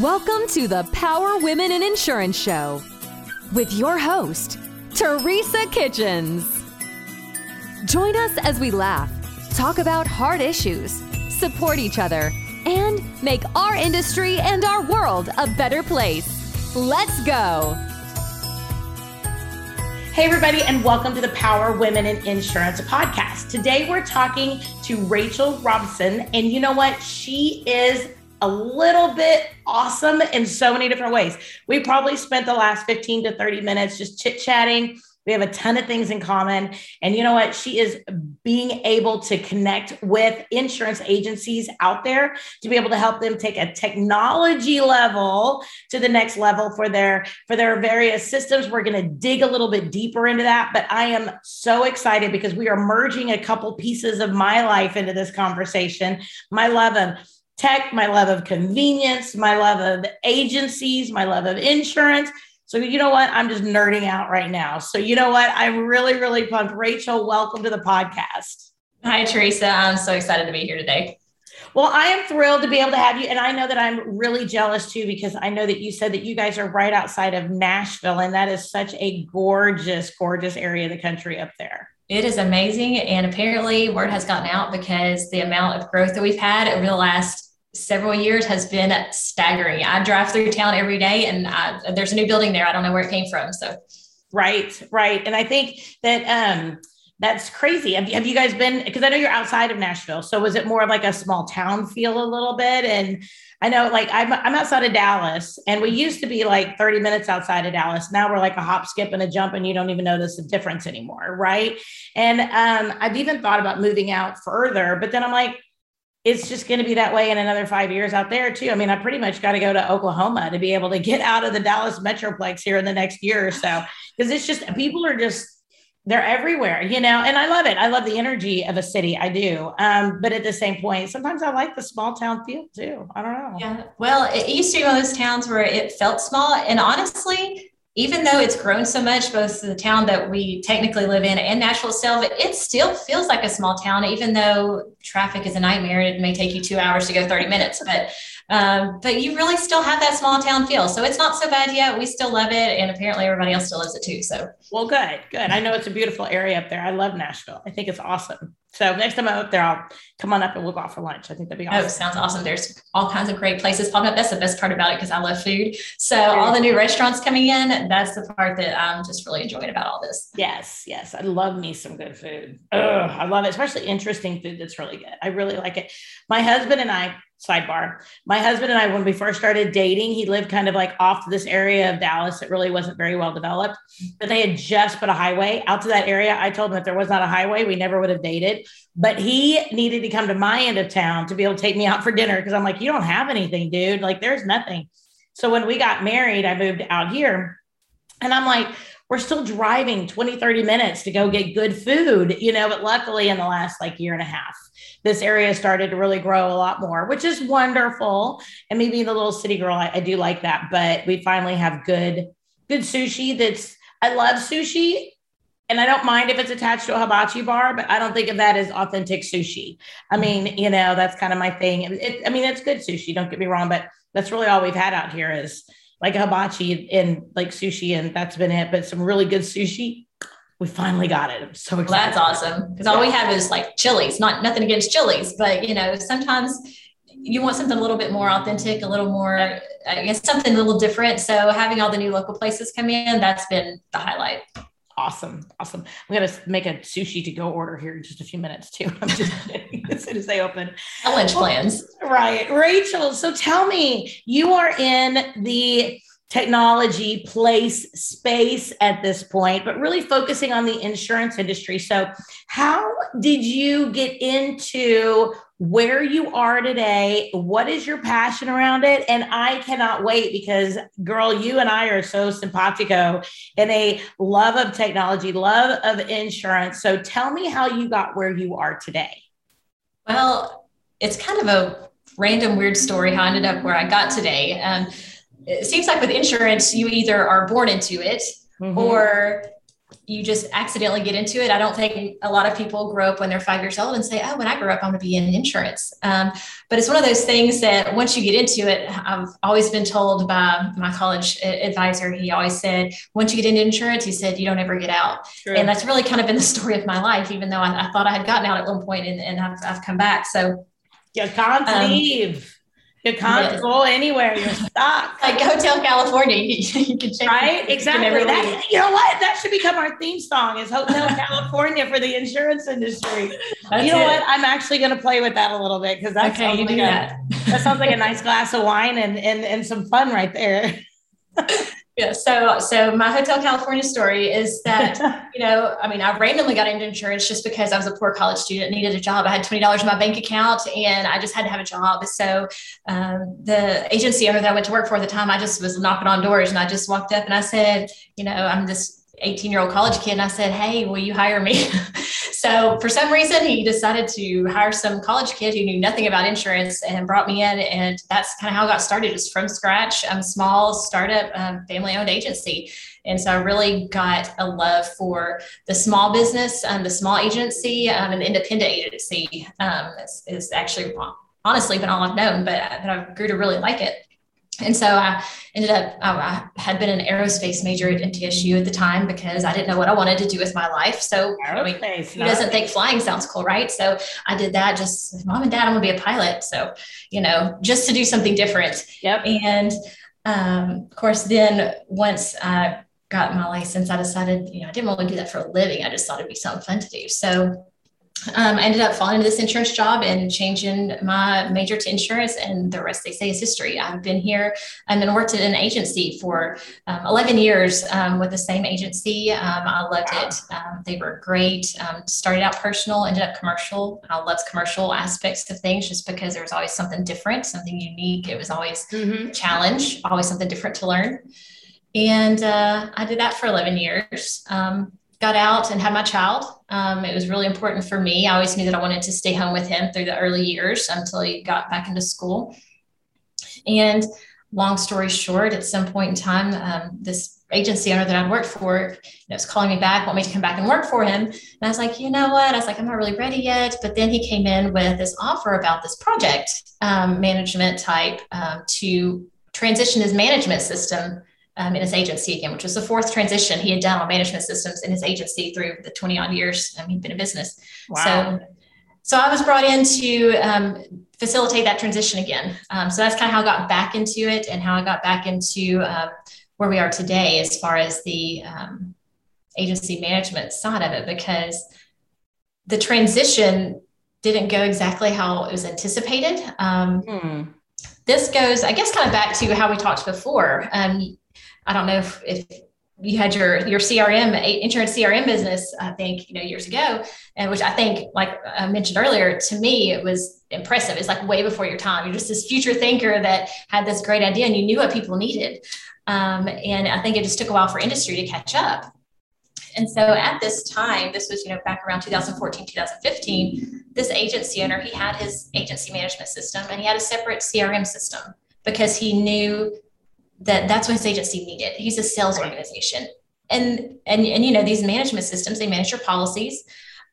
Welcome to the Power Women in Insurance Show with your host, Teresa Kitchens. Join us as we laugh, talk about hard issues, support each other, and make our industry and our world a better place. Let's go. Hey, everybody, and welcome to the Power Women in Insurance podcast. Today, we're talking to Rachel Robison, and you know what? She is a little bit awesome in so many different ways. We probably spent the last 15 to 30 minutes just chit chatting. We have a ton of things in common. And you know what? She is being able to connect with insurance agencies out there to be able to help them take a technology level to the next level for their for their various systems. We're going to dig a little bit deeper into that, but I am so excited because we are merging a couple pieces of my life into this conversation. My love of tech, my love of convenience, my love of agencies, my love of insurance. So, you know what? I'm just nerding out right now. So, you know what? I'm really, really pumped. Rachel, welcome to the podcast. Hi, Teresa. I'm so excited to be here today. Well, I am thrilled to be able to have you. And I know that I'm really jealous too, because I know that you said that you guys are right outside of Nashville, and that is such a gorgeous, gorgeous area of the country up there. It is amazing. And apparently, word has gotten out because the amount of growth that we've had over the last several years has been staggering. I drive through town every day and I, there's a new building there. I don't know where it came from. So, right, right. And I think that, um, that's crazy. Have, have you guys been? Because I know you're outside of Nashville. So was it more of like a small town feel a little bit? And I know, like I'm I'm outside of Dallas, and we used to be like 30 minutes outside of Dallas. Now we're like a hop, skip, and a jump, and you don't even notice the difference anymore, right? And um, I've even thought about moving out further, but then I'm like, it's just going to be that way in another five years out there too. I mean, I pretty much got to go to Oklahoma to be able to get out of the Dallas Metroplex here in the next year or so, because it's just people are just they're everywhere, you know. And I love it. I love the energy of a city. I do. Um, but at the same point, sometimes I like the small town feel too. I don't know. Yeah. Well, it used to be one of those towns where it felt small, and honestly, even though it's grown so much, both the town that we technically live in and Nashville itself, it still feels like a small town, even though traffic is a nightmare. It may take you two hours to go 30 minutes, but um, but you really still have that small town feel. So it's not so bad yet. We still love it. And apparently everybody else still loves it too. So well, good, good. I know it's a beautiful area up there. I love Nashville. I think it's awesome. So next time I'm up there, I'll come on up and we'll go out for lunch. I think that'd be oh, awesome. Oh, sounds awesome. There's all kinds of great places popping up. That's the best part about it because I love food. So all the new restaurants coming in, that's the part that I'm just really enjoying about all this. Yes, yes. I love me some good food. Ugh, I love it, especially interesting food that's really good. I really like it. My husband and I sidebar. My husband and I, when we first started dating, he lived kind of like off to this area of Dallas. that really wasn't very well developed, but they had just put a highway out to that area. I told him if there was not a highway, we never would have dated. But he needed to come to my end of town to be able to take me out for dinner because I'm like, you don't have anything, dude. Like, there's nothing. So when we got married, I moved out here. And I'm like, we're still driving 20, 30 minutes to go get good food, you know, but luckily in the last like year and a half, this area started to really grow a lot more, which is wonderful. And maybe the little city girl, I, I do like that. But we finally have good, good sushi that's I love sushi. And I don't mind if it's attached to a hibachi bar, but I don't think of that as authentic sushi. I mean, you know, that's kind of my thing. It, I mean, it's good sushi, don't get me wrong, but that's really all we've had out here is like hibachi and like sushi, and that's been it. But some really good sushi, we finally got it. I'm so excited. Well, that's awesome because all we have is like chilies, Not nothing against chilies, but you know sometimes you want something a little bit more authentic, a little more, I guess something a little different. So having all the new local places come in, that's been the highlight. Awesome. Awesome. I'm going to make a sushi to go order here in just a few minutes too. I'm just kidding as soon as they open. Lunch plans. Right. Rachel, so tell me, you are in the technology place space at this point, but really focusing on the insurance industry. So, how did you get into where you are today? What is your passion around it? And I cannot wait because, girl, you and I are so simpatico in a love of technology, love of insurance. So, tell me how you got where you are today. Well, it's kind of a random, weird story how I ended up where I got today. Um, it seems like with insurance, you either are born into it mm-hmm. or you just accidentally get into it. I don't think a lot of people grow up when they're five years old and say, "Oh, when I grow up, I'm going to be in insurance." Um, but it's one of those things that once you get into it, I've always been told by my college advisor. He always said, "Once you get into insurance, he said you don't ever get out," and that's really kind of been the story of my life. Even though I, I thought I had gotten out at one point and, and I've, I've come back, so you can't um, leave. You can't go anywhere. You're stuck. like Hotel California. You, can check right? Exactly. That, you know what? That should become our theme song is Hotel California for the insurance industry. That's you know it. what? I'm actually going to play with that a little bit because that, okay, sounds like that. A, that sounds like a nice glass of wine and, and, and some fun right there. Yeah. So, so my Hotel California story is that, you know, I mean, I randomly got into insurance just because I was a poor college student, needed a job. I had $20 in my bank account and I just had to have a job. So, um, the agency owner that I went to work for at the time, I just was knocking on doors and I just walked up and I said, you know, I'm this 18 year old college kid. And I said, Hey, will you hire me? so for some reason, he decided to hire some college kid who knew nothing about insurance and brought me in. And that's kind of how I got started, just from scratch. I'm a small startup, um, family owned agency. And so I really got a love for the small business, um, the small agency, um, and independent agency um, is, is actually honestly been all I've known, but, but I grew to really like it. And so I ended up, I had been an aerospace major at MTSU at the time because I didn't know what I wanted to do with my life. So I mean, who doesn't think flying sounds cool, right? So I did that just mom and dad, I'm gonna be a pilot. So, you know, just to do something different. Yep. And um, of course, then once I got my license, I decided, you know, I didn't want to do that for a living. I just thought it'd be something fun to do. So um, I ended up falling into this insurance job and changing my major to insurance, and the rest they say is history. I've been here and then worked at an agency for um, 11 years um, with the same agency. Um, I loved it. Um, they were great. Um, started out personal, ended up commercial. I loved commercial aspects of things just because there was always something different, something unique. It was always mm-hmm. a challenge, always something different to learn. And uh, I did that for 11 years got out and had my child. Um, it was really important for me. I always knew that I wanted to stay home with him through the early years until he got back into school. And long story short, at some point in time, um, this agency owner that I'd worked for you know, was calling me back, want me to come back and work for him. And I was like, you know what? I was like, I'm not really ready yet. But then he came in with this offer about this project um, management type um, to transition his management system um, in his agency again, which was the fourth transition he had done on management systems in his agency through the 20 odd years um, he'd been in business. Wow. So, so I was brought in to um, facilitate that transition again. Um, so that's kind of how I got back into it and how I got back into uh, where we are today as far as the um, agency management side of it, because the transition didn't go exactly how it was anticipated. Hmm. This goes, I guess, kind of back to how we talked before. Um, I don't know if, if you had your your CRM insurance CRM business, I think you know years ago, and which I think, like I mentioned earlier, to me it was impressive. It's like way before your time. You're just this future thinker that had this great idea, and you knew what people needed. Um, and I think it just took a while for industry to catch up. And so at this time, this was you know back around 2014, 2015. This agency owner, he had his agency management system, and he had a separate CRM system because he knew that that's what his agency needed. He's a sales organization. And, and, and, you know, these management systems, they manage your policies,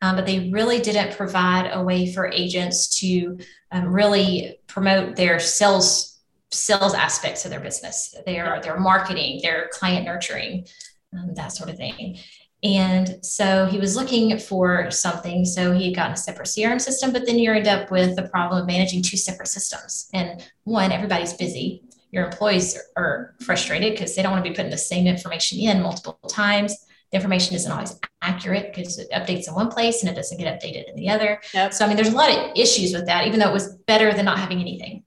um, but they really didn't provide a way for agents to um, really promote their sales sales aspects of their business, their, their marketing, their client nurturing, um, that sort of thing. And so he was looking for something. So he had gotten a separate CRM system, but then you end up with the problem of managing two separate systems. And one, everybody's busy your employees are frustrated because they don't want to be putting the same information in multiple times. The information isn't always accurate because it updates in one place and it doesn't get updated in the other. Yep. So, I mean, there's a lot of issues with that, even though it was better than not having anything.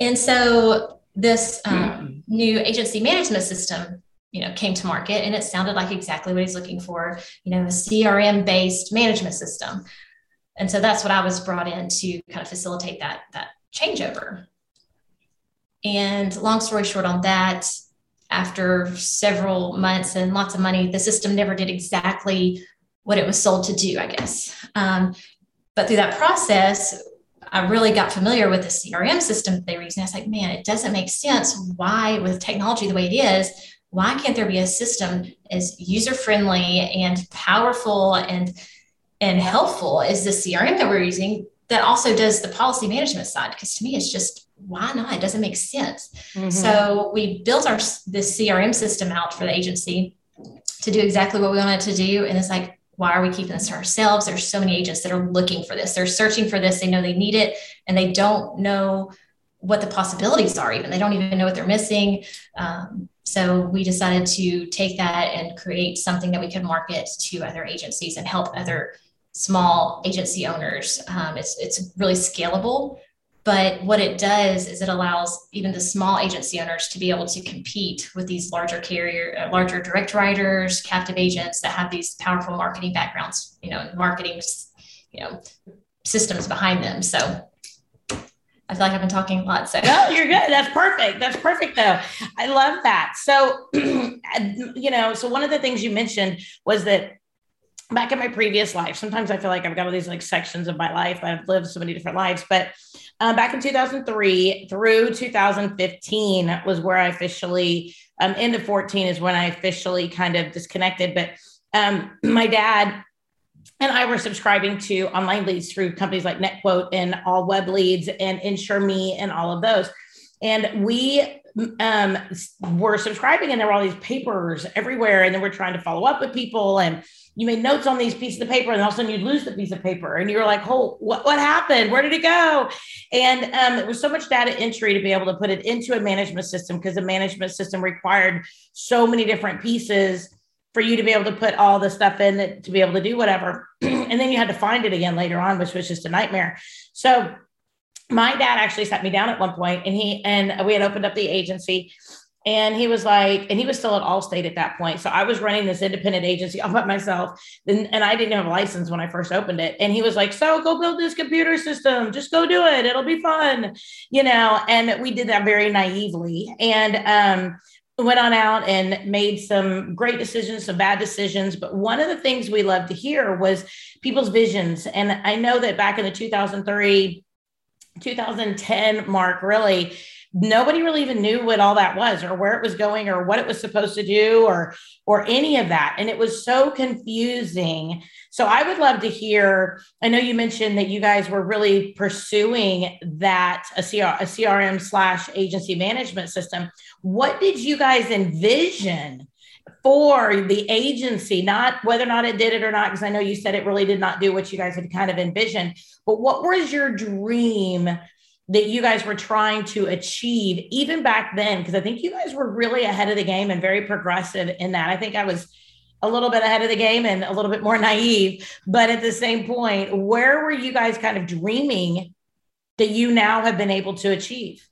And so, this um, new agency management system you know came to market and it sounded like exactly what he's looking for you know a crm based management system and so that's what i was brought in to kind of facilitate that that changeover and long story short on that, after several months and lots of money, the system never did exactly what it was sold to do, I guess. Um, but through that process, I really got familiar with the CRM system they were using. I was like, man, it doesn't make sense why, with technology the way it is, why can't there be a system as user friendly and powerful and and helpful as the crm that we're using that also does the policy management side because to me it's just why not? It doesn't make sense. Mm-hmm. so we built our this crm system out for the agency to do exactly what we wanted to do. And it's like why are we keeping this to ourselves? There's so many agents that are looking for this. They're searching for this. They know they need it. And they don't know what the possibilities are even. They don't even know what they're missing. Um, so we decided to take that and create something that we could market to other agencies and help other small agency owners. Um, it's, it's really scalable but what it does is it allows even the small agency owners to be able to compete with these larger carrier, uh, larger direct writers, captive agents that have these powerful marketing backgrounds, you know, marketing, you know, systems behind them. So I feel like I've been talking a lot. So no, you're good. That's perfect. That's perfect though. I love that. So, you know, so one of the things you mentioned was that back in my previous life, sometimes I feel like I've got all these like sections of my life. I've lived so many different lives, but um, back in 2003 through 2015 was where I officially, um, into 14 is when I officially kind of disconnected. But um, my dad and I were subscribing to online leads through companies like NetQuote and All Web Leads and Insure Me and all of those. And we um, were subscribing, and there were all these papers everywhere. And then we're trying to follow up with people and you made notes on these pieces of paper and all of a sudden you'd lose the piece of paper and you're like, oh, what, what happened? Where did it go? And um, it was so much data entry to be able to put it into a management system because the management system required so many different pieces for you to be able to put all the stuff in it to be able to do whatever. and then you had to find it again later on, which was just a nightmare. So my dad actually sat me down at one point and he and we had opened up the agency and he was like, and he was still at Allstate at that point. So I was running this independent agency all by myself. And, and I didn't have a license when I first opened it. And he was like, So go build this computer system. Just go do it. It'll be fun. You know, and we did that very naively. And um, went on out and made some great decisions, some bad decisions. But one of the things we loved to hear was people's visions. And I know that back in the 2003, 2010 mark, really, nobody really even knew what all that was or where it was going or what it was supposed to do or or any of that. And it was so confusing. So i would love to hear i know you mentioned that you guys were really pursuing that a, CR, a crm slash agency management system. What did you guys envision for the agency, not whether or not it did it or not, because I know you said it really did not do what you guys had kind of envisioned. But what was your dream that you guys were trying to achieve even back then? Because I think you guys were really ahead of the game and very progressive in that. I think I was a little bit ahead of the game and a little bit more naive. But at the same point, where were you guys kind of dreaming that you now have been able to achieve?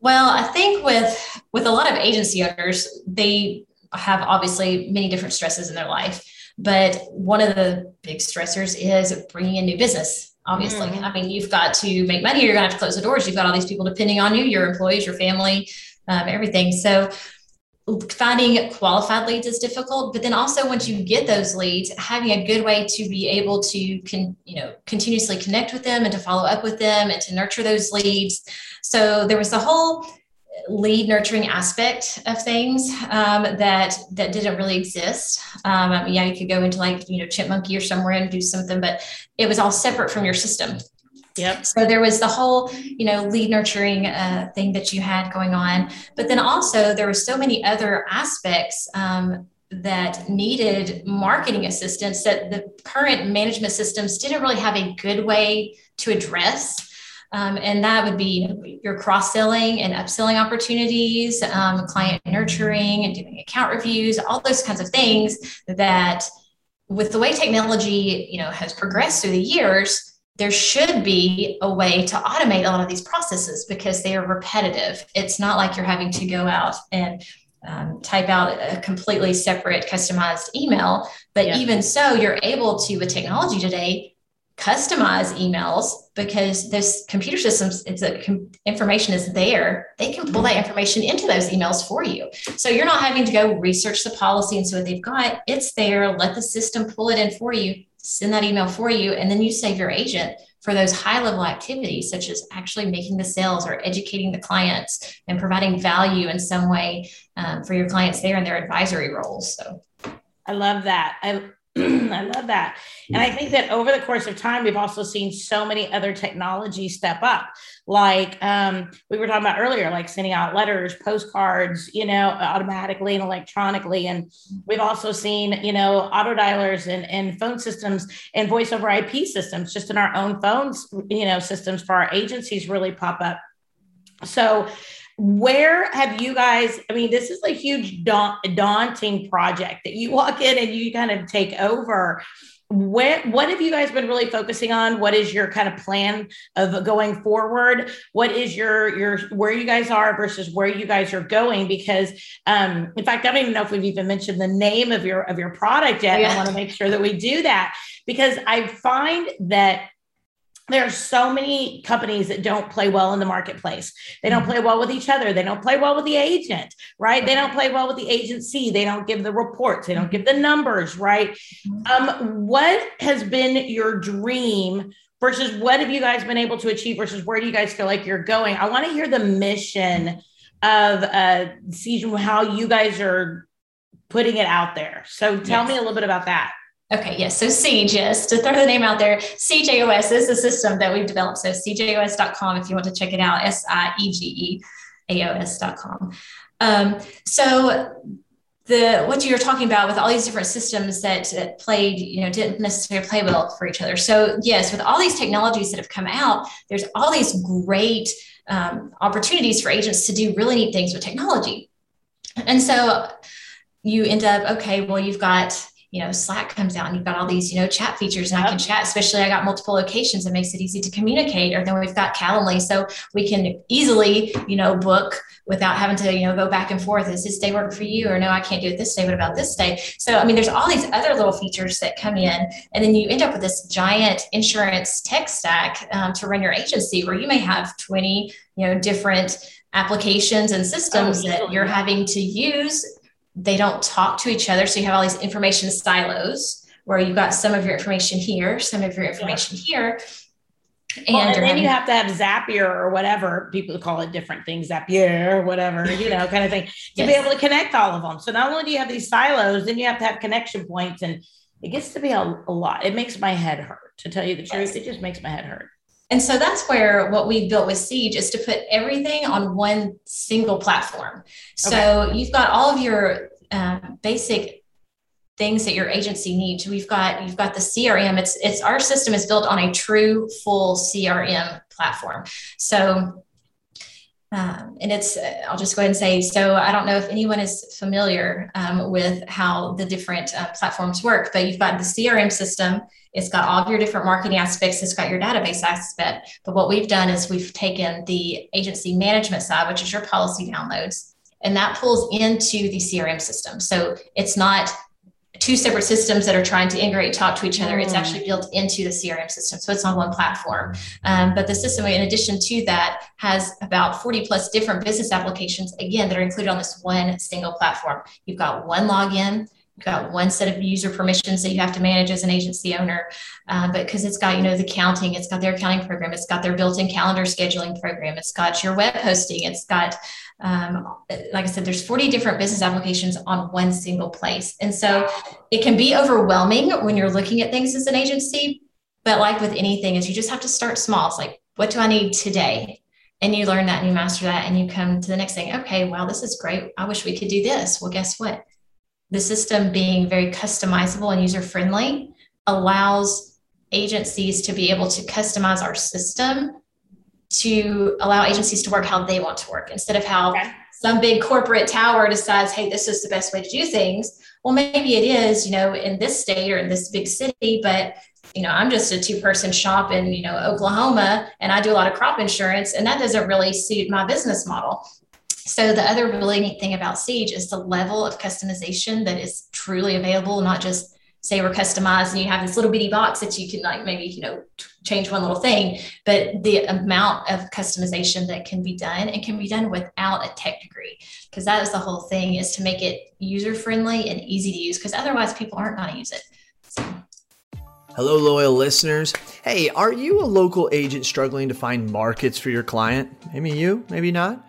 Well, I think with with a lot of agency owners, they have obviously many different stresses in their life. But one of the big stressors is bringing in new business obviously. Mm-hmm. I mean, you've got to make money, you're going to have to close the doors. You've got all these people depending on you, your employees, your family, um, everything. So, finding qualified leads is difficult but then also once you get those leads having a good way to be able to can you know continuously connect with them and to follow up with them and to nurture those leads so there was a whole lead nurturing aspect of things um, that that didn't really exist. Um, I mean, yeah, you could go into like you know Chipmunky or somewhere and do something, but it was all separate from your system. Yep. So there was the whole, you know, lead nurturing uh, thing that you had going on, but then also there were so many other aspects um, that needed marketing assistance that the current management systems didn't really have a good way to address. Um, and that would be your cross selling and upselling opportunities, um, client nurturing and doing account reviews, all those kinds of things that with the way technology, you know, has progressed through the years, there should be a way to automate a lot of these processes because they are repetitive. It's not like you're having to go out and um, type out a completely separate customized email. But yeah. even so, you're able to, with technology today, customize emails because those computer systems it's a information is there they can pull that information into those emails for you so you're not having to go research the policy and see what they've got it's there let the system pull it in for you send that email for you and then you save your agent for those high level activities, such as actually making the sales or educating the clients and providing value in some way um, for your clients there in their advisory roles. So I love that. I I love that. And I think that over the course of time, we've also seen so many other technologies step up. Like um, we were talking about earlier, like sending out letters, postcards, you know, automatically and electronically. And we've also seen, you know, auto dialers and, and phone systems and voice over IP systems just in our own phones, you know, systems for our agencies really pop up. So where have you guys i mean this is a huge da- daunting project that you walk in and you kind of take over. Where, what have you guys been really focusing on? What is your kind of plan of going forward? What is your your where you guys are versus where you guys are going? Because um in fact i don't even know if we've even mentioned the name of your of your product yet yeah. i want to make sure that we do that. Because i find that there are so many companies that don't play well in the marketplace. They don't mm-hmm. play well with each other. They don't play well with the agent, right? They don't play well with the agency. They don't give the reports. They don't give the numbers, right? Mm-hmm. Um, what has been your dream versus what have you guys been able to achieve versus where do you guys feel like you're going? I want to hear the mission of uh, Season, how you guys are putting it out there. So tell yes. me a little bit about that. Okay, yes. So Siege, yes, to throw the name out there, SiegeAOS is a system that we've developed. So SiegeAOS.com if you want to check it out, S I E G E A O S.com. Um, so the what you're talking about with all these different systems that, that, played, you know, didn't necessarily play well for each other. So yes, with all these technologies that have come out, there's all these great um, opportunities for agents to do really neat things with technology. And so you end up, okay, well, you've got you know, Slack comes out and you've got all these, you know, chat features and yep. I can chat, especially I got multiple locations. It makes it easy to communicate. Or then we've got Calendly. So we can easily, you know, book without having to, you know, go back and forth. Is this day work for you? Or no, I can't do it this day. What about this day? So, I mean, there's all these other little features that come in. And then you end up with this giant insurance tech stack um, to run your agency where you may have 20, you know, different applications and systems oh, that you're having to use they don't talk to each other. So you have all these information silos where you've got some of your information here, some of your information yeah. here. And, well, and then um, you have to have Zapier or whatever people call it different things, Zapier or whatever, you know, kind of thing to yes. be able to connect all of them. So not only do you have these silos, then you have to have connection points and it gets to be a, a lot. It makes my head hurt to tell you the truth. Yes. It just makes my head hurt. And so that's where what we built with Siege is to put everything on one single platform. So okay. you've got all of your um, basic things that your agency needs. We've got you've got the CRM. It's it's our system is built on a true full CRM platform. So um, and it's, I'll just go ahead and say, so I don't know if anyone is familiar um, with how the different uh, platforms work, but you've got the CRM system. It's got all of your different marketing aspects. It's got your database aspect. But what we've done is we've taken the agency management side, which is your policy downloads, and that pulls into the CRM system. So it's not two separate systems that are trying to integrate, talk to each other. It's mm. actually built into the CRM system. So it's on one platform. Um, but the system, in addition to that, has about 40 plus different business applications, again, that are included on this one single platform. You've got one login. Got one set of user permissions that you have to manage as an agency owner, uh, but because it's got you know the counting, it's got their accounting program, it's got their built-in calendar scheduling program, it's got your web hosting, it's got um, like I said, there's 40 different business applications on one single place. And so it can be overwhelming when you're looking at things as an agency. But like with anything, is you just have to start small. It's like, what do I need today? And you learn that and you master that and you come to the next thing. Okay, wow, this is great. I wish we could do this. Well, guess what? The system being very customizable and user friendly allows agencies to be able to customize our system to allow agencies to work how they want to work instead of how okay. some big corporate tower decides, hey, this is the best way to do things. Well, maybe it is, you know, in this state or in this big city, but you know, I'm just a two person shop in, you know, Oklahoma and I do a lot of crop insurance and that doesn't really suit my business model. So the other really neat thing about Siege is the level of customization that is truly available, not just say we're customized and you have this little bitty box that you can like maybe you know change one little thing but the amount of customization that can be done and can be done without a tech degree because that is the whole thing is to make it user friendly and easy to use because otherwise people aren't going to use it so. Hello, loyal listeners. Hey, are you a local agent struggling to find markets for your client? Maybe you, maybe not.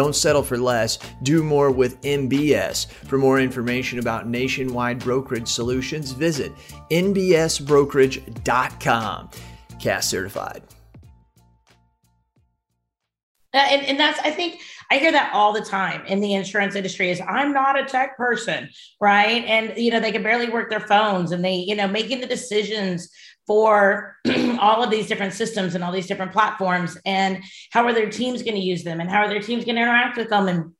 Don't settle for less, do more with NBS. For more information about nationwide brokerage solutions, visit nbsbrokerage.com. CAS certified. And, and that's, I think, I hear that all the time in the insurance industry is I'm not a tech person, right? And you know, they can barely work their phones and they, you know, making the decisions for all of these different systems and all these different platforms and how are their teams going to use them and how are their teams going to interact with them and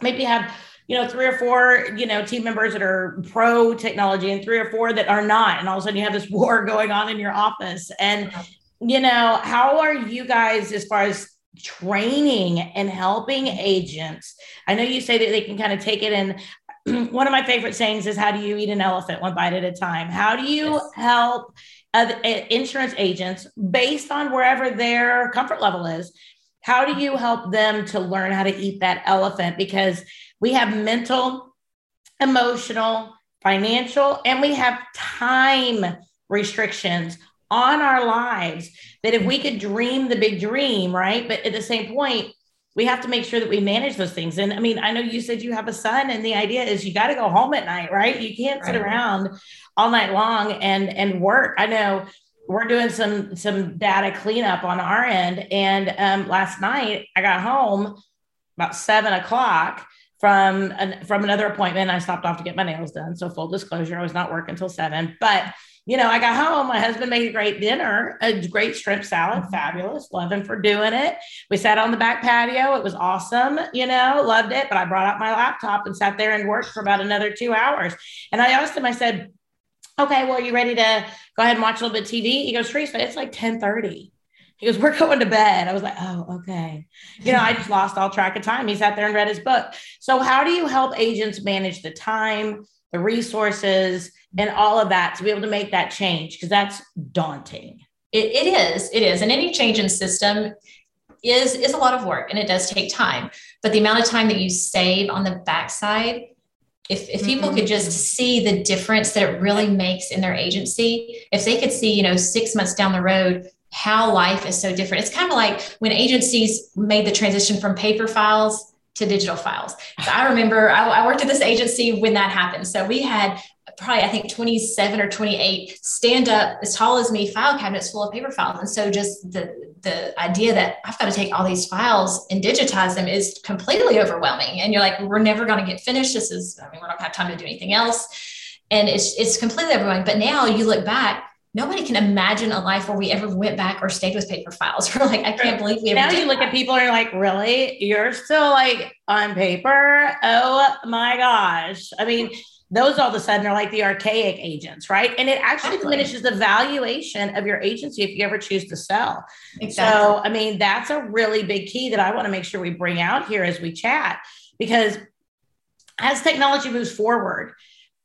maybe have you know three or four you know team members that are pro technology and three or four that are not and all of a sudden you have this war going on in your office and you know how are you guys as far as training and helping agents. I know you say that they can kind of take it and one of my favorite sayings is how do you eat an elephant one bite at a time? How do you yes. help Uh, insurance agents based on wherever their comfort level is? How do you help them to learn how to eat that elephant? Because we have mental, emotional, financial, and we have time restrictions on our lives that if we could dream the big dream, right? But at the same point, we have to make sure that we manage those things. And I mean, I know you said you have a son, and the idea is you got to go home at night, right? You can't sit around all night long and and work. I know we're doing some some data cleanup on our end, and um, last night I got home about seven o'clock from an, from another appointment. I stopped off to get my nails done. So full disclosure, I was not working until seven, but you know, I got home. My husband made a great dinner, a great shrimp salad, mm-hmm. fabulous. Love him for doing it. We sat on the back patio. It was awesome. You know, loved it. But I brought out my laptop and sat there and worked for about another two hours. And I asked him, I said, okay, well, are you ready to go ahead and watch a little bit of TV? He goes, Teresa, it's like 1030. He goes, We're going to bed. I was like, Oh, okay. You know, I just lost all track of time. He sat there and read his book. So, how do you help agents manage the time, the resources, and all of that to be able to make that change because that's daunting. It, it is it is. And any change in system is is a lot of work and it does take time. But the amount of time that you save on the backside if, if people mm-hmm. could just see the difference that it really makes in their agency if they could see you know six months down the road how life is so different. It's kind of like when agencies made the transition from paper files to digital files. So I remember I, I, worked at this agency when that happened. So we had probably I think 27 or 28 stand up as tall as me file cabinets full of paper files. And so just the the idea that I've got to take all these files and digitize them is completely overwhelming. And you're like, we're never going to get finished. This is, I mean, we're not gonna have time to do anything else. And it's it's completely overwhelming. But now you look back, nobody can imagine a life where we ever went back or stayed with paper files. We're like, I can't believe we ever. Now you look that. at people and you're like, really? You're still like on paper? Oh my gosh. I mean, those all of a sudden are like the archaic agents, right? And it actually exactly. diminishes the valuation of your agency if you ever choose to sell. Exactly. So, I mean, that's a really big key that I want to make sure we bring out here as we chat, because as technology moves forward,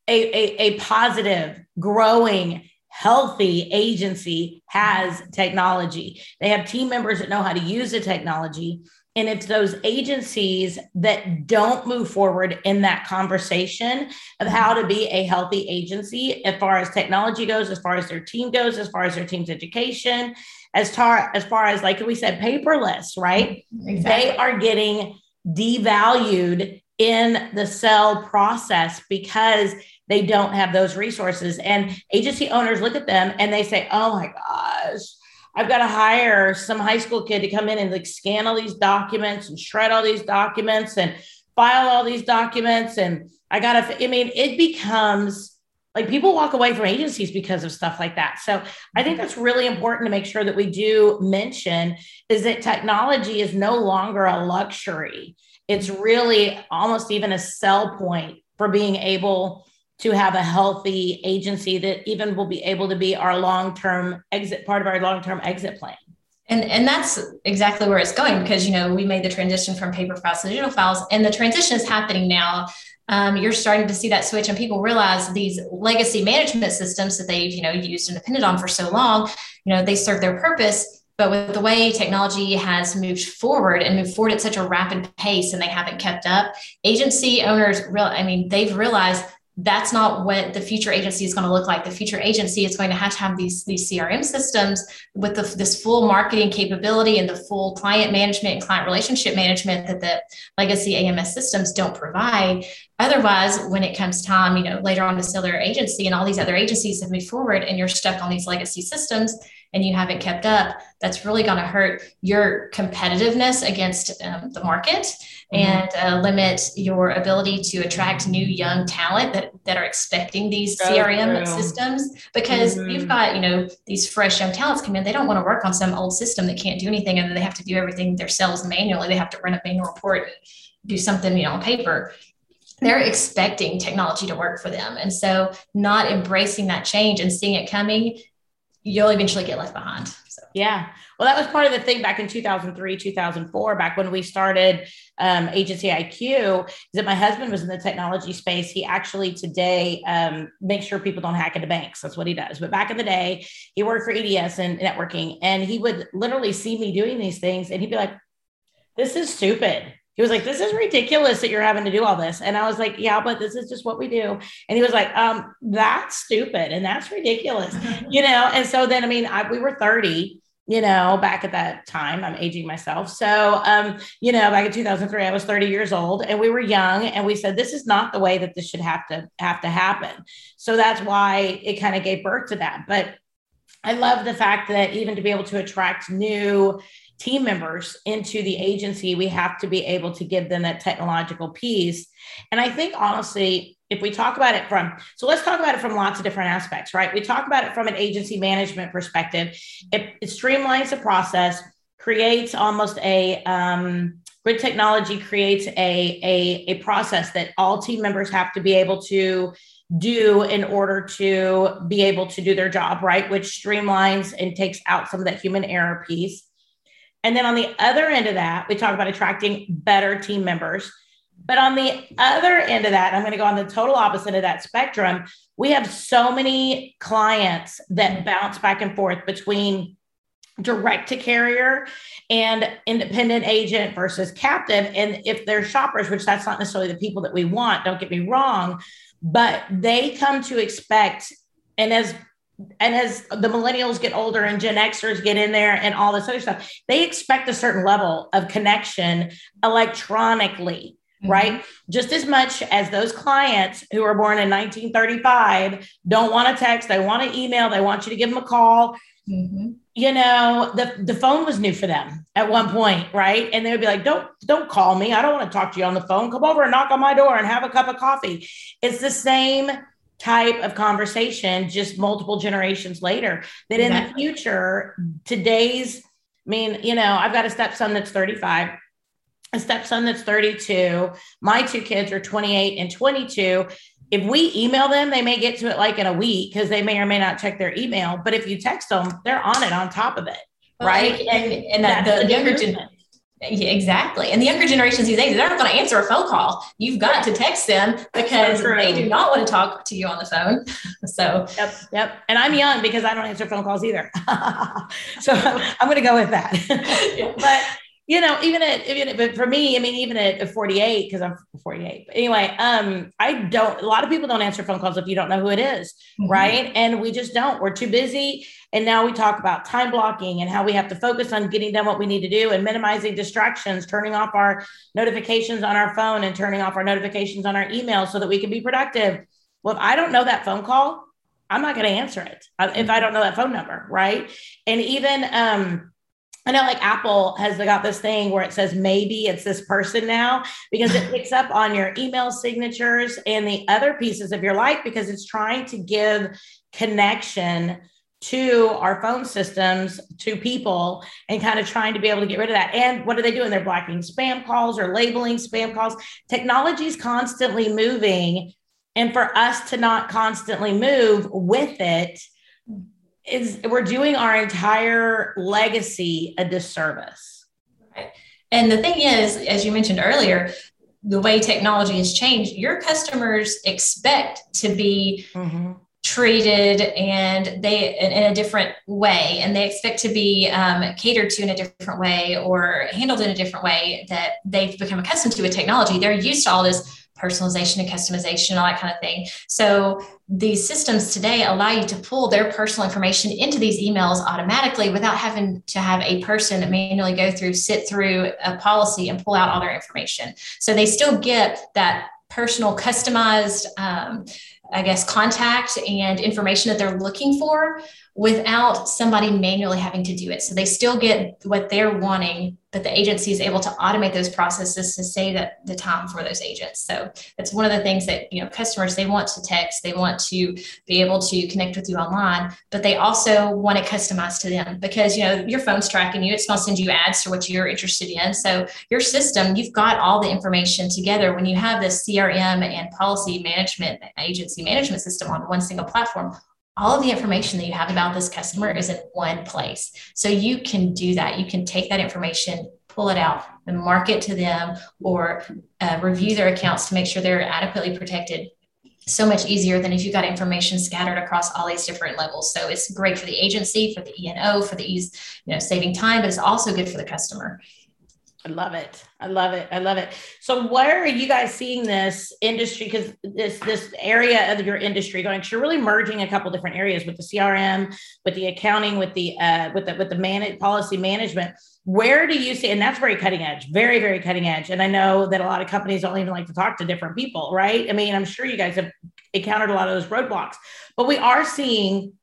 a, a, a positive, growing, healthy agency has technology. They have team members that know how to use the technology and it's those agencies that don't move forward in that conversation of how to be a healthy agency as far as technology goes, as far as their team goes, as far as their team's education, as far as far as like we said, paperless, right? Exactly. They are getting devalued in the sell process because they don't have those resources. And agency owners look at them and they say, oh my gosh I've got to hire some high school kid to come in and like scan all these documents and shred all these documents and file all these documents. And I got to, I mean, it becomes like people walk away from agencies because of stuff like that. So I think mm-hmm. that's really important to make sure that we do mention is that technology is no longer a luxury. It's really almost even a sell point for being able to have a healthy agency that even will be able to be our long-term exit part of our long-term exit plan. And, and that's exactly where it's going because you know we made the transition from paper files to digital files and the transition is happening now. Um, you're starting to see that switch and people realize these legacy management systems that they've you know used and depended on for so long you know they serve their purpose but with the way technology has moved forward and moved forward at such a rapid pace and they haven't kept up agency owners real i mean they've realized that's not what the future agency is going to look like. The future agency is going to have to have these, these CRM systems with the, this full marketing capability and the full client management and client relationship management that the legacy AMS systems don't provide. Otherwise, when it comes time, you know, later on to sell their agency and all these other agencies have moved forward and you're stuck on these legacy systems and you haven't kept up, that's really going to hurt your competitiveness against um, the market mm-hmm. and uh, limit your ability to attract new young talent that, that are expecting these so CRM true. systems because mm-hmm. you've got, you know, these fresh young talents come in, they don't want to work on some old system that can't do anything and they have to do everything themselves manually. They have to run a manual report, do something, you know, on paper they're expecting technology to work for them. And so not embracing that change and seeing it coming you'll eventually get left behind. So. Yeah. Well, that was part of the thing back in 2003, 2004, back when we started um, Agency IQ, is that my husband was in the technology space. He actually today um, makes sure people don't hack into banks. That's what he does. But back in the day, he worked for EDS and networking, and he would literally see me doing these things and he'd be like, this is stupid he was like, This is ridiculous that you're having to do all this. And I was like, Yeah, but this is just what we do. And he was like, um, That's stupid and that's ridiculous, you know? And so then, I mean, I, we were 30 you know, back at that time, I'm aging myself. So, um, you know, back in 2003, I was 30 years old and we were young and we said, this is not the way that this should have to have to happen. So that's why it kind of gave birth to that. But I love the fact that even to be able to attract new team members into the agency, we have to be able to give them that technological piece. And I think honestly, if we talk about it from, so let's talk about it from lots of different aspects, right? We talk about it from an agency management perspective. It, it streamlines the process, creates almost a, um, grid technology creates a, a, a process that all team members have to be able to do in order to be able to do their job, right? Which streamlines and takes out some of that human error piece. And then on the other end of that, we talk about attracting better team members. But on the other end of that, I'm going to go on the total opposite of that spectrum. We have so many clients that mm-hmm. bounce back and forth between direct to carrier and independent agent versus captive. And if they're shoppers, which that's not necessarily the people that we want, don't get me wrong, but they come to expect, and as and as the millennials get older and Gen Xers get in there and all this other stuff, they expect a certain level of connection electronically, mm-hmm. right? Just as much as those clients who were born in 1935 don't want to text, they want to email, they want you to give them a call. Mm-hmm. You know, the, the phone was new for them at one point, right? And they would be like, Don't don't call me. I don't want to talk to you on the phone. Come over and knock on my door and have a cup of coffee. It's the same type of conversation just multiple generations later that in the future today's i mean you know i've got a stepson that's 35 a stepson that's 32 my two kids are 28 and 22 if we email them they may get to it like in a week because they may or may not check their email but if you text them they're on it on top of it right? and, and, and that the younger gen- yeah, exactly. And the younger generations these days, they're not going to answer a phone call. You've got to text them because so they do not want to talk to you on the phone. So, yep, yep. And I'm young because I don't answer phone calls either. so I'm going to go with that. yeah. But you know, even at even but for me, I mean, even at 48, because I'm 48. But anyway, um, I don't a lot of people don't answer phone calls if you don't know who it is, mm-hmm. right? And we just don't. We're too busy. And now we talk about time blocking and how we have to focus on getting done what we need to do and minimizing distractions, turning off our notifications on our phone and turning off our notifications on our email so that we can be productive. Well, if I don't know that phone call, I'm not going to answer it uh, if I don't know that phone number, right? And even um I know like Apple has got this thing where it says maybe it's this person now because it picks up on your email signatures and the other pieces of your life because it's trying to give connection to our phone systems to people and kind of trying to be able to get rid of that. And what are they doing? They're blocking spam calls or labeling spam calls. Technology is constantly moving. And for us to not constantly move with it, hmm. Is we're doing our entire legacy a disservice. Right. And the thing is, as you mentioned earlier, the way technology has changed, your customers expect to be mm-hmm. treated and they in, in, a different way, and they expect to be um, catered to in a different way or handled in a different way that they've become accustomed to with technology. They're used to all this personalization and customization, all that kind of thing. So these systems today allow you to pull their personal information into these emails automatically without having to have a person manually go through, sit through a policy and pull out all their information. So they still get that personal, customized, um, I guess, contact and information that they're looking for without somebody manually having to do it. So they still get what they're wanting, but the agency is able to automate those processes to save that the time for those agents. So that's one of the things that you know customers they want to text, they want to be able to connect with you online, but they also want it customized to them because you know your phone's tracking you, it's going to send you ads to what you're interested in. So your system, you've got all the information together when you have this CRM and policy management agency management system on one single platform all of the information that you have about this customer is in one place. So you can do that. You can take that information, pull it out, and market to them or uh, review their accounts to make sure they're adequately protected. So much easier than if you've got information scattered across all these different levels. So it's great for the agency, for the E&O, for the ease, you know, saving time, but it's also good for the customer. I love it. I love it. I love it. So where are you guys seeing this industry? Because this this area of your industry going, you're really merging a couple different areas with the CRM, with the accounting, with the uh, with the with the man- policy management. Where do you see? And that's very cutting edge, very very cutting edge. And I know that a lot of companies don't even like to talk to different people, right? I mean, I'm sure you guys have encountered a lot of those roadblocks, but we are seeing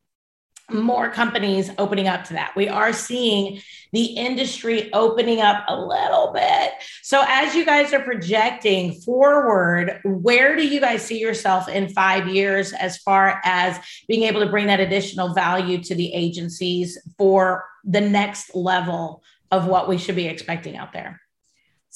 more companies opening up to that. We are seeing the industry opening up a little bit. So, as you guys are projecting forward, where do you guys see yourself in five years as far as being able to bring that additional value to the agencies for the next level of what we should be expecting out there?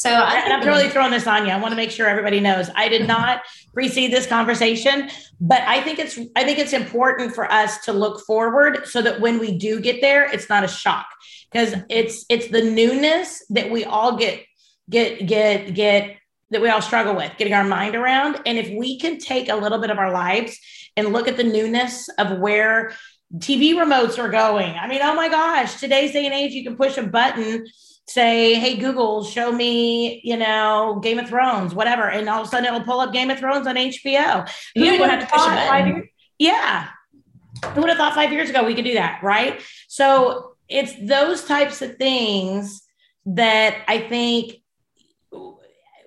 So I and I'm really throwing this on you. I want to make sure everybody knows I did not precede this conversation, but I think it's I think it's important for us to look forward so that when we do get there, it's not a shock because it's it's the newness that we all get get get get that we all struggle with getting our mind around. And if we can take a little bit of our lives and look at the newness of where TV remotes are going. I mean, oh my gosh, today's day and age, you can push a button say, hey, Google, show me, you know, Game of Thrones, whatever. And all of a sudden it'll pull up Game of Thrones on HBO. You don't have to push a button. Yeah. Who would have thought five years ago we could do that? Right. So it's those types of things that I think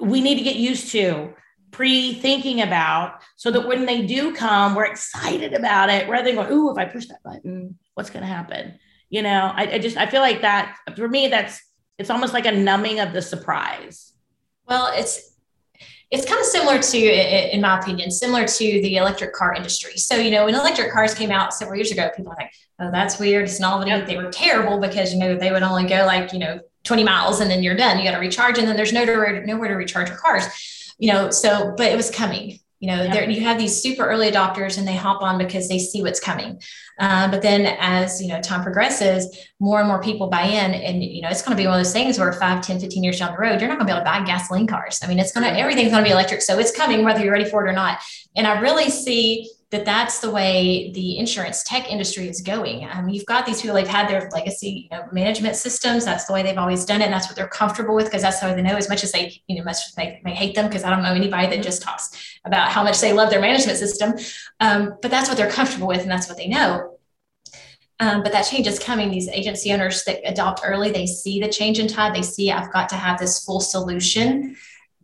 we need to get used to pre-thinking about so that when they do come, we're excited about it rather than going, ooh, if I push that button, what's going to happen? You know, I, I just, I feel like that for me, that's it's almost like a numbing of the surprise. Well, it's it's kind of similar to, in my opinion, similar to the electric car industry. So, you know, when electric cars came out several years ago, people were like, oh, that's weird. It's novelty. Yep. They were terrible because, you know, they would only go like, you know, 20 miles and then you're done. You got to recharge and then there's nowhere, nowhere to recharge your cars, you know, so, but it was coming you know there you have these super early adopters and they hop on because they see what's coming. Uh, but then as you know time progresses more and more people buy in and you know it's going to be one of those things where 5 10 15 years down the road you're not going to be able to buy gasoline cars. I mean it's going to everything's going to be electric. So it's coming whether you're ready for it or not. And i really see that that's the way the insurance tech industry is going. Um, you've got these people, they've had their legacy you know, management systems. That's the way they've always done it. And that's what they're comfortable with because that's how they know as much as they, you know, much they may hate them because I don't know anybody that just talks about how much they love their management system. Um, but that's what they're comfortable with and that's what they know. Um, but that change is coming. These agency owners that adopt early, they see the change in tide. They see I've got to have this full solution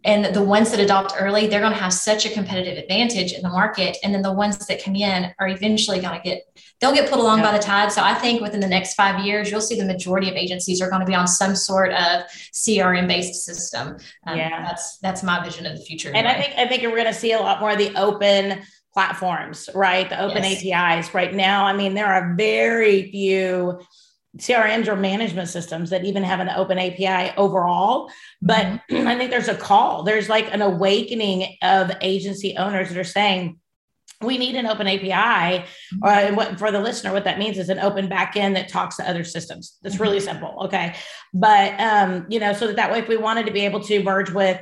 and the ones that adopt early they're going to have such a competitive advantage in the market. And then the ones that come in are eventually going to get they'll get put along yeah. by the tide. So i think within the next five years you'll see the majority of agencies are going to be on some sort of crm based system. Um, yeah. that's that's my vision of the future and i think i think we're going to see a lot more of the open platforms right? The open yes. apis right now i mean there are very few CRMs or management systems that even have an open API overall. But mm-hmm. I think there's a call. There's like an awakening of agency owners that are saying, we need an open API. Uh, what for the listener, what that means is an open backend that talks to other systems. That's really mm-hmm. simple. Okay. But, um, you know, so that that way, if we wanted to be able to merge with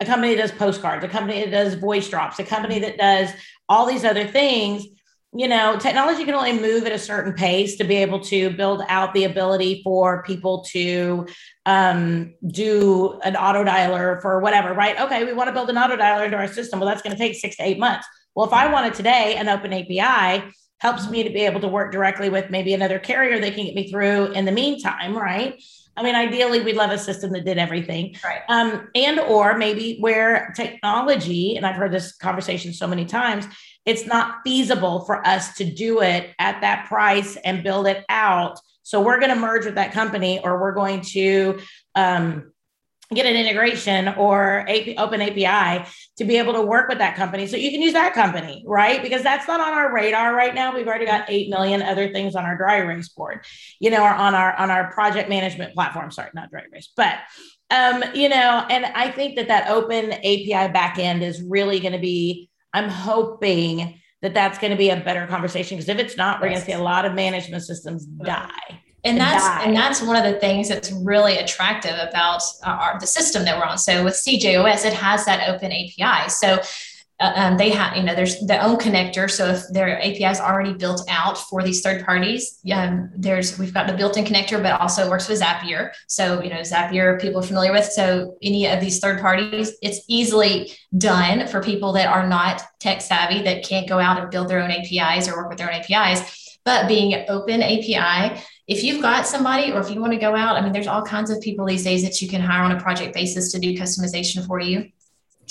a company that does postcards, a company that does voice drops, a company that does all these other things, you know, technology can only move at a certain pace to be able to build out the ability for people to um, do an auto dialer for whatever, right? Okay, we want to build an auto dialer into our system. Well, that's going to take six to eight months. Well, if I wanted today, an open API helps me to be able to work directly with maybe another carrier that can get me through in the meantime, right? I mean, ideally, we'd love a system that did everything, right? Um, and or maybe where technology, and I've heard this conversation so many times, it's not feasible for us to do it at that price and build it out. So we're going to merge with that company, or we're going to um, get an integration or AP, open API to be able to work with that company. So you can use that company, right? Because that's not on our radar right now. We've already got 8 million other things on our dry erase board, you know, or on our, on our project management platform. Sorry, not dry erase, but, um, you know, and I think that that open API backend is really going to be, I'm hoping that that's going to be a better conversation. Because if it's not, we're yes. going to see a lot of management systems die and that's die. and that's one of the things that's really attractive about our, the system that we're on so with SiegeAOS it has that open api so uh, um, they have you know there's their own connector so if their api is already built out for these third parties um, there's we've got the built-in connector but also works with zapier so you know zapier people are familiar with so any of these third parties it's easily done for people that are not tech savvy that can't go out and build their own apis or work with their own apis but being open API, if you've got somebody or if you want to go out, I mean, there's all kinds of people these days that you can hire on a project basis to do customization for you.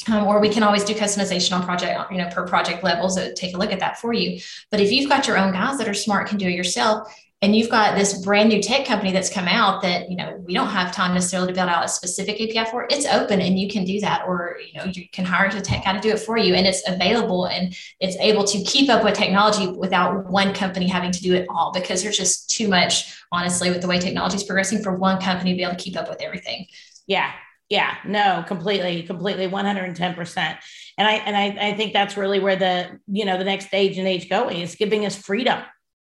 Um, or we can always do customization on project, you know, per project level. So take a look at that for you. But if you've got your own guys that are smart, can do it yourself, and you've got this brand new tech company that's come out that you know we don't have time necessarily to build out a specific api for it's open and you can do that or you know you can hire a tech guy to do it for you and it's available and it's able to keep up with technology without one company having to do it all because there's just too much honestly with the way technology is progressing for one company to be able to keep up with everything yeah yeah no completely completely 110% and i and I, I think that's really where the you know the next stage and age going is giving us freedom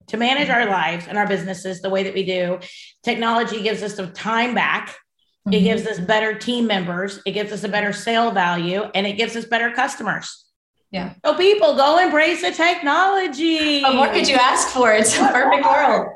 to manage our lives and our businesses the way that we do. Technology gives us some time back. Mm-hmm. It gives us better team members. It gives us a better sale value and it gives us better customers. Yeah. So people go embrace the technology. Oh, what could you ask for? It's a perfect world.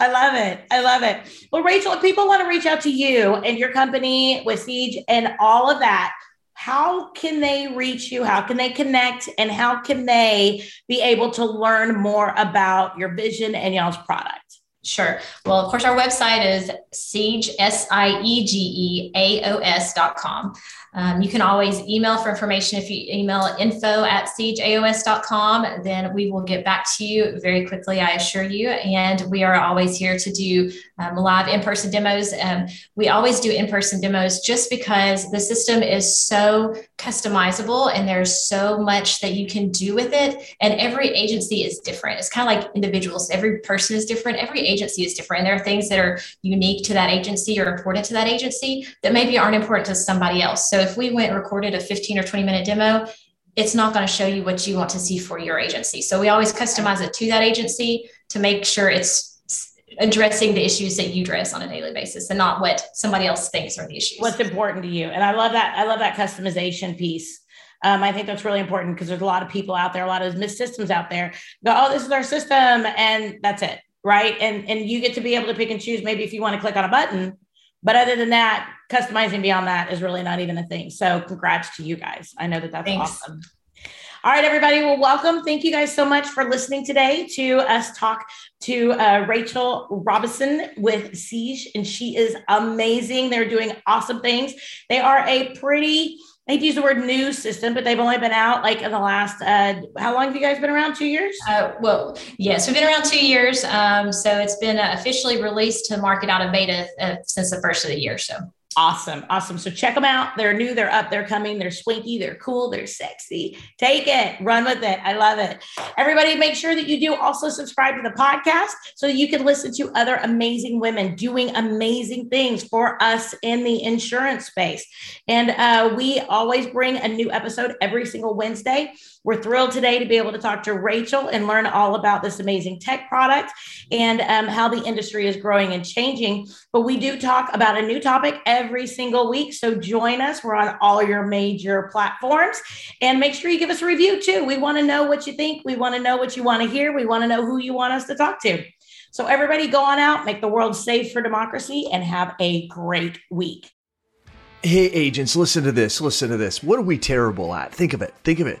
I love it. I love it. Well, Rachel, if people want to reach out to you and your company with Siege and all of that, how can they reach you? How can they connect? And how can they be able to learn more about your vision and y'all's product? Sure. Well, of course, our website is siege, S I E G E A O S dot com. Um, you can always email for information. If you email info at siegeaos.com, then we will get back to you very quickly, I assure you. And we are always here to do um, live in person demos. Um, we always do in person demos just because the system is so customizable and there's so much that you can do with it. And every agency is different. It's kind of like individuals, every person is different, every agency is different. And there are things that are unique to that agency or important to that agency that maybe aren't important to somebody else. So if we went and recorded a 15 or 20 minute demo, it's not going to show you what you want to see for your agency. So we always customize it to that agency to make sure it's addressing the issues that you address on a daily basis and not what somebody else thinks are the issues. What's important to you. And I love that. I love that customization piece. Um, I think that's really important because there's a lot of people out there, a lot of missed systems out there. Go, oh, this is our system, and that's it, right? And and you get to be able to pick and choose. Maybe if you want to click on a button, but other than that, customizing beyond that is really not even a thing. So congrats to you guys. I know that that's Thanks. awesome. All right, everybody. Well, welcome. Thank you guys so much for listening today to us talk to uh, Rachel Robison with Siege, and she is amazing. They're doing awesome things. They are a pretty they use the word new system, but they've only been out like in the last, uh, how long have you guys been around? Two years? Uh, well, yes, we've been around two years. Um, so it's been uh, officially released to market out of beta uh, since the first of the year. So Awesome. Awesome. So check them out. They're new, they're up, they're coming, they're swanky, they're cool, they're sexy. Take it, run with it. I love it. Everybody, make sure that you do also subscribe to the podcast so you can listen to other amazing women doing amazing things for us in the insurance space. And uh, we always bring a new episode every single Wednesday. We're thrilled today to be able to talk to Rachel and learn all about this amazing tech product and um, how the industry is growing and changing. But we do talk about a new topic every single week. So join us. We're on all your major platforms and make sure you give us a review too. We want to know what you think. We want to know what you want to hear. We want to know who you want us to talk to. So, everybody go on out, make the world safe for democracy, and have a great week. Hey, agents, listen to this. Listen to this. What are we terrible at? Think of it. Think of it.